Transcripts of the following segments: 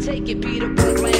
take it, up on glass,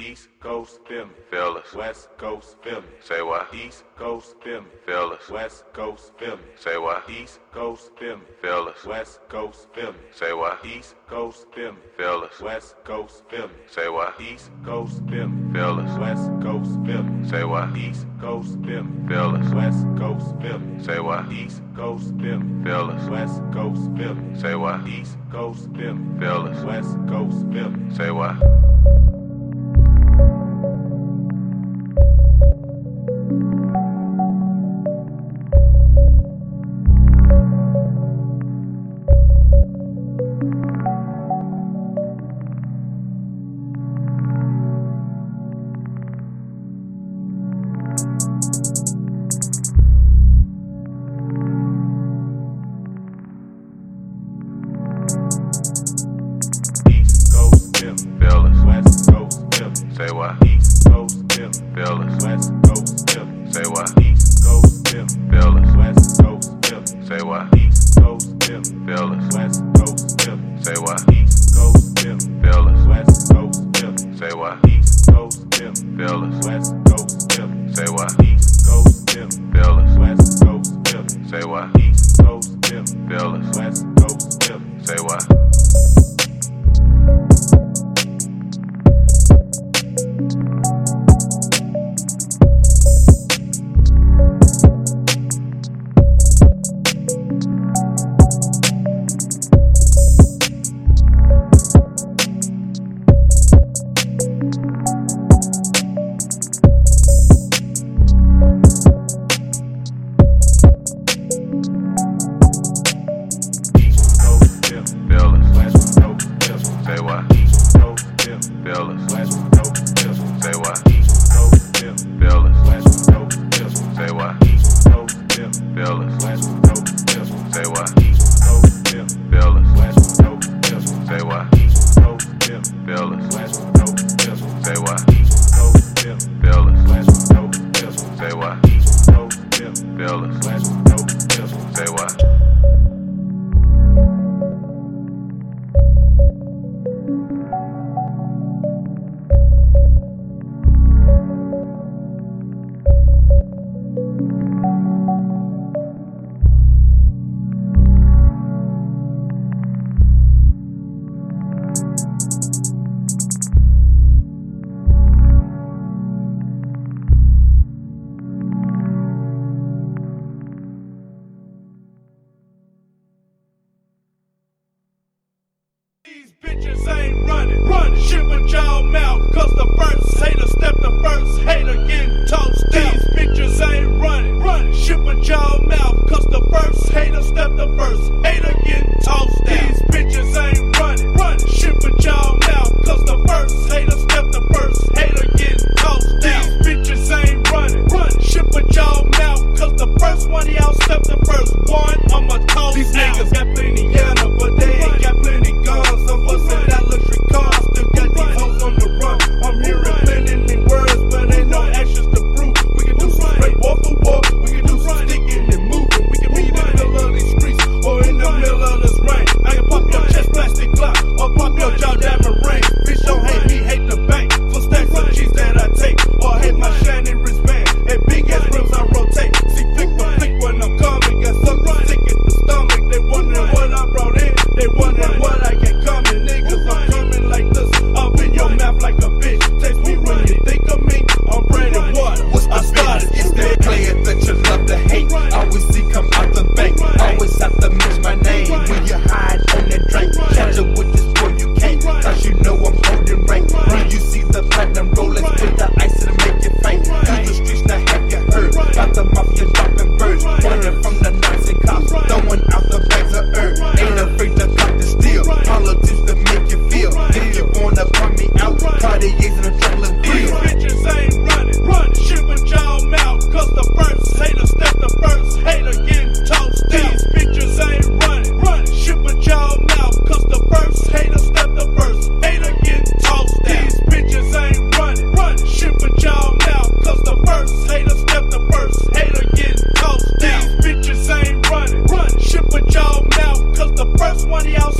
East Coast Philly. Feel us. West Coast Philly. Say what? East Coast Philly. Feel us. West Coast Philly. Say what? East Coast Philly. Feel us. West Coast Philly. Say what? East Coast Philly. Feel us. West Coast Philly. Say what? East Coast Philly. Feel us. West Coast Philly. Say what? East Coast Philly. Feel us. West Coast Philly. Say what? East Coast Philly. Feel us. West Coast Philly. Say what? East Coast Philly. Feel us. West Coast Philly. Say what? East Coast Philly. West Coast Philly. Say what? East Coast Philly. West Coast Philly. Say what? East Coast Philly. Feel. West Coast Philly. Say what? East Coast Philly. Feel. West Coast Philly. Say what? East Coast Philly. Feel. West Coast Philly. Say what? East Coast Philly. Feel. West Coast Coast Say what? Shit y'all mouth, cause the first hater step the first. Hater getting tossed. These bitches somebody else.